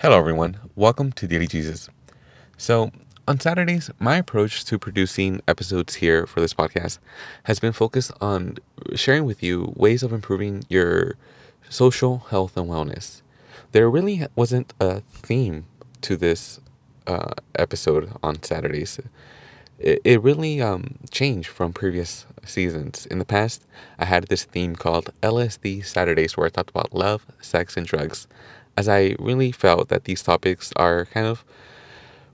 Hello, everyone. Welcome to Daily Jesus. So, on Saturdays, my approach to producing episodes here for this podcast has been focused on sharing with you ways of improving your social health and wellness. There really wasn't a theme to this uh, episode on Saturdays. It, it really um, changed from previous seasons. In the past, I had this theme called LSD Saturdays where I talked about love, sex, and drugs as I really felt that these topics are kind of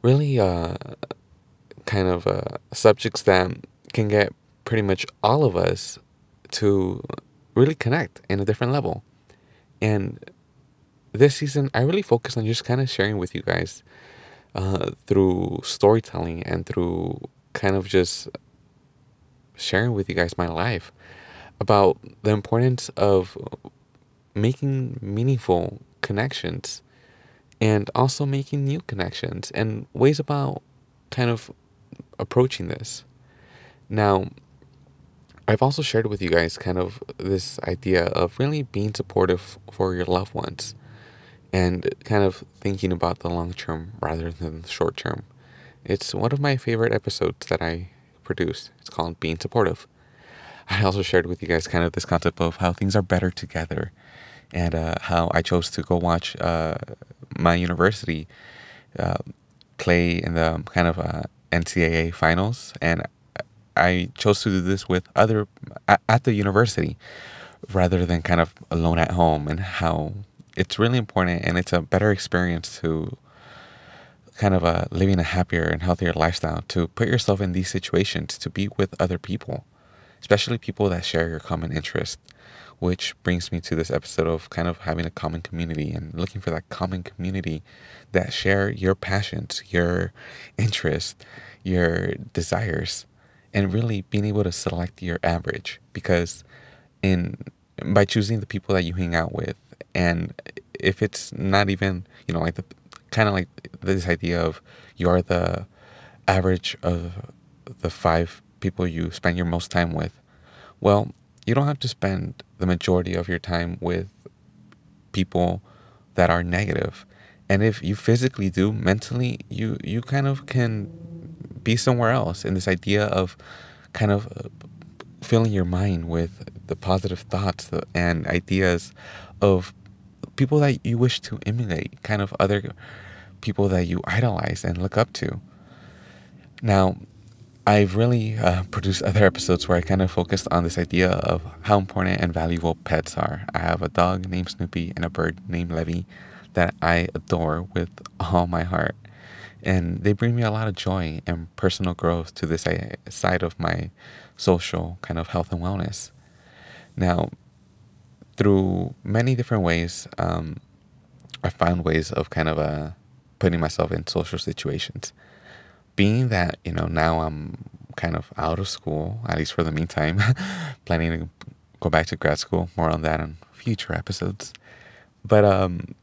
really uh, kind of uh, subjects that can get pretty much all of us to really connect in a different level. And this season, I really focused on just kind of sharing with you guys uh, through storytelling and through kind of just sharing with you guys my life about the importance of making meaningful connections and also making new connections and ways about kind of approaching this. Now, I've also shared with you guys kind of this idea of really being supportive for your loved ones and kind of thinking about the long term rather than the short term. It's one of my favorite episodes that I produced. It's called Being Supportive. I also shared with you guys kind of this concept of how things are better together and uh, how I chose to go watch uh, my university uh, play in the kind of uh, NCAA finals, and I chose to do this with other at, at the university rather than kind of alone at home, and how it's really important and it's a better experience to kind of uh, living a happier and healthier lifestyle to put yourself in these situations to be with other people especially people that share your common interest which brings me to this episode of kind of having a common community and looking for that common community that share your passions, your interests, your desires, and really being able to select your average. Because in by choosing the people that you hang out with and if it's not even you know like the kind of like this idea of you're the average of the five people you spend your most time with well you don't have to spend the majority of your time with people that are negative. And if you physically do, mentally, you you kind of can be somewhere else. in this idea of kind of uh, filling your mind with the positive thoughts and ideas of people that you wish to emulate, kind of other people that you idolize and look up to. Now, I've really uh, produced other episodes where I kind of focused on this idea of how important and valuable pets are. I have a dog named Snoopy and a bird named Levy that I adore with all my heart. And they bring me a lot of joy and personal growth to this uh, side of my social kind of health and wellness. Now, through many different ways, um, I found ways of kind of uh, putting myself in social situations being that you know now I'm kind of out of school, at least for the meantime, planning to go back to grad school. More on that in future episodes. But um,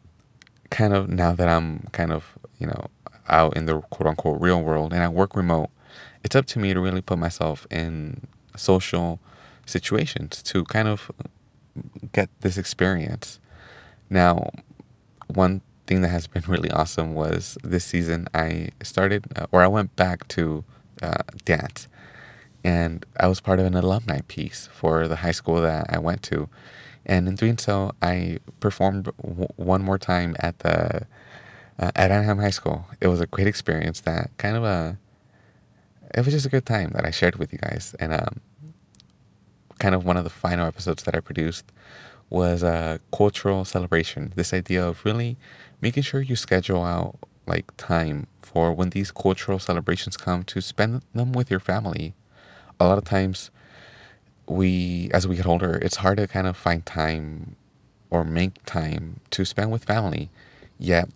kind of now that I'm kind of you know out in the quote unquote real world and I work remote, it's up to me to really put myself in social situations to kind of get this experience. Now, one thing that has been really awesome was this season I started, uh, or I went back to uh, dance, and I was part of an alumni piece for the high school that I went to, and in doing so, I performed w- one more time at the uh, at Anaheim High School. It was a great experience. That kind of a it was just a good time that I shared with you guys, and um, kind of one of the final episodes that I produced was a cultural celebration. This idea of really making sure you schedule out like time for when these cultural celebrations come to spend them with your family. A lot of times, we as we get older, it's hard to kind of find time or make time to spend with family. Yet,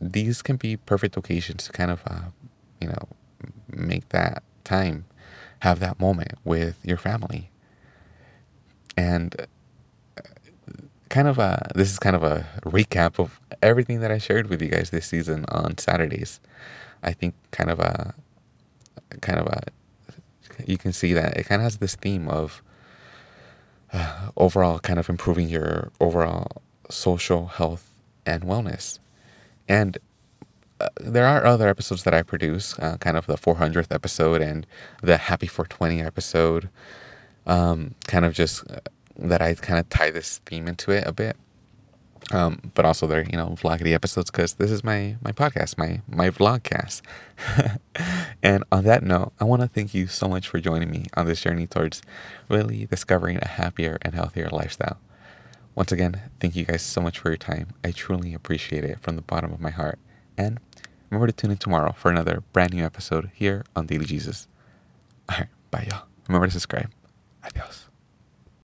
these can be perfect occasions to kind of, uh, you know, make that time, have that moment with your family. And kind of a this is kind of a recap of everything that I shared with you guys this season on Saturdays. I think kind of a kind of a you can see that it kind of has this theme of uh, overall kind of improving your overall social health and wellness. And uh, there are other episodes that I produce, uh, kind of the 400th episode and the Happy 420 episode, um, kind of just uh, that I kind of tie this theme into it a bit. Um, but also they're you know vloggy episodes because this is my my podcast, my my vlogcast. and on that note, I want to thank you so much for joining me on this journey towards really discovering a happier and healthier lifestyle. Once again, thank you guys so much for your time. I truly appreciate it from the bottom of my heart. And remember to tune in tomorrow for another brand new episode here on Daily Jesus. All right, bye y'all. Remember to subscribe. Adios.